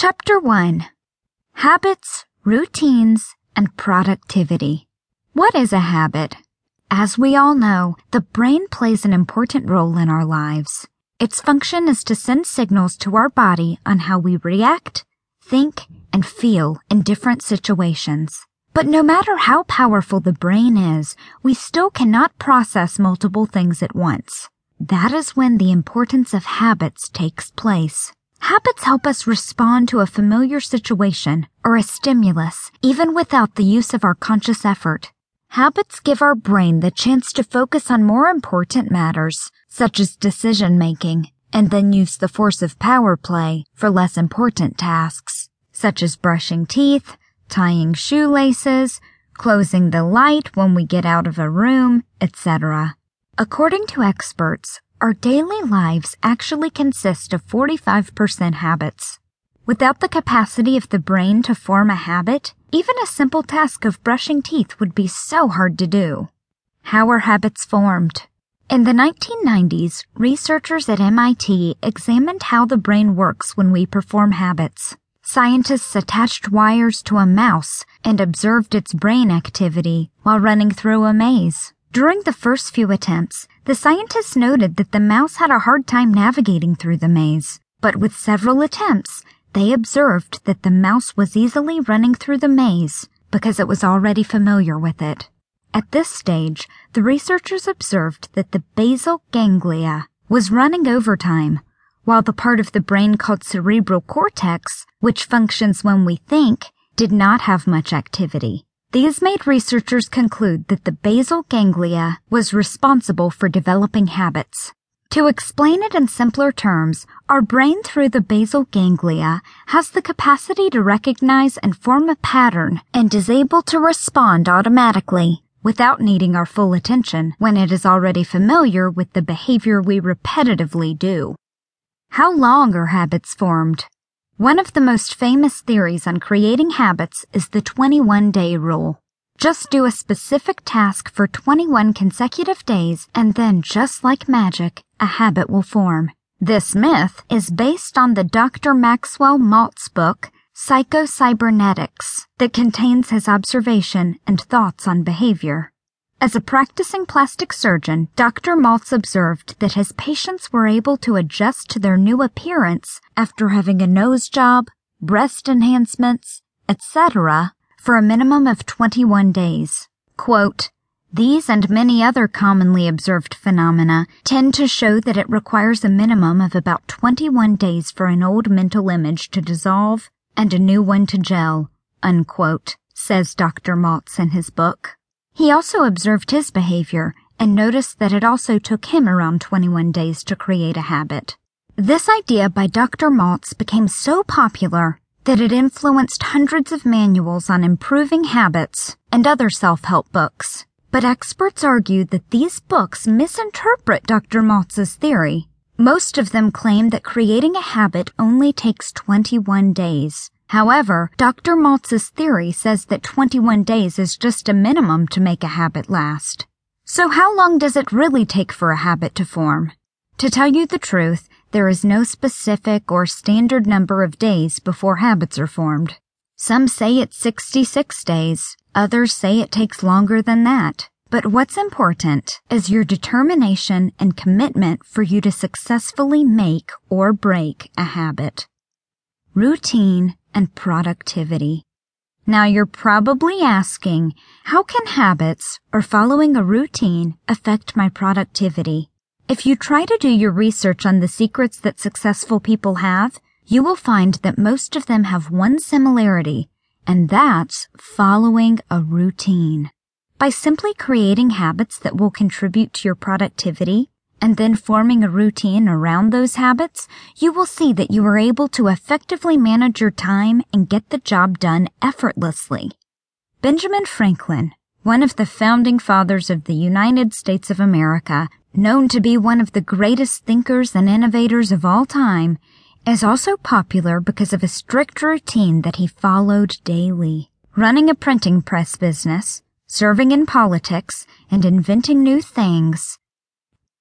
Chapter 1 Habits, Routines, and Productivity. What is a habit? As we all know, the brain plays an important role in our lives. Its function is to send signals to our body on how we react, think, and feel in different situations. But no matter how powerful the brain is, we still cannot process multiple things at once. That is when the importance of habits takes place. Habits help us respond to a familiar situation or a stimulus even without the use of our conscious effort. Habits give our brain the chance to focus on more important matters, such as decision making, and then use the force of power play for less important tasks, such as brushing teeth, tying shoelaces, closing the light when we get out of a room, etc. According to experts, our daily lives actually consist of 45% habits. Without the capacity of the brain to form a habit, even a simple task of brushing teeth would be so hard to do. How are habits formed? In the 1990s, researchers at MIT examined how the brain works when we perform habits. Scientists attached wires to a mouse and observed its brain activity while running through a maze. During the first few attempts, the scientists noted that the mouse had a hard time navigating through the maze, but with several attempts, they observed that the mouse was easily running through the maze because it was already familiar with it. At this stage, the researchers observed that the basal ganglia was running overtime, while the part of the brain called cerebral cortex, which functions when we think, did not have much activity. These made researchers conclude that the basal ganglia was responsible for developing habits. To explain it in simpler terms, our brain through the basal ganglia has the capacity to recognize and form a pattern and is able to respond automatically without needing our full attention when it is already familiar with the behavior we repetitively do. How long are habits formed? One of the most famous theories on creating habits is the 21 day rule. Just do a specific task for 21 consecutive days and then just like magic, a habit will form. This myth is based on the Dr. Maxwell Maltz book, Psychocybernetics, that contains his observation and thoughts on behavior. As a practicing plastic surgeon, Dr. Maltz observed that his patients were able to adjust to their new appearance after having a nose job, breast enhancements, etc. for a minimum of 21 days. Quote, these and many other commonly observed phenomena tend to show that it requires a minimum of about 21 days for an old mental image to dissolve and a new one to gel, unquote, says Dr. Maltz in his book. He also observed his behavior and noticed that it also took him around 21 days to create a habit. This idea by Dr. Maltz became so popular that it influenced hundreds of manuals on improving habits and other self-help books. But experts argue that these books misinterpret Dr. Maltz's theory. Most of them claim that creating a habit only takes 21 days. However, Dr. Maltz's theory says that 21 days is just a minimum to make a habit last. So how long does it really take for a habit to form? To tell you the truth, there is no specific or standard number of days before habits are formed. Some say it's 66 days, others say it takes longer than that. But what's important is your determination and commitment for you to successfully make or break a habit. Routine and productivity. Now you're probably asking, how can habits or following a routine affect my productivity? If you try to do your research on the secrets that successful people have, you will find that most of them have one similarity, and that's following a routine. By simply creating habits that will contribute to your productivity, and then forming a routine around those habits, you will see that you are able to effectively manage your time and get the job done effortlessly. Benjamin Franklin, one of the founding fathers of the United States of America, known to be one of the greatest thinkers and innovators of all time, is also popular because of a strict routine that he followed daily. Running a printing press business, serving in politics, and inventing new things,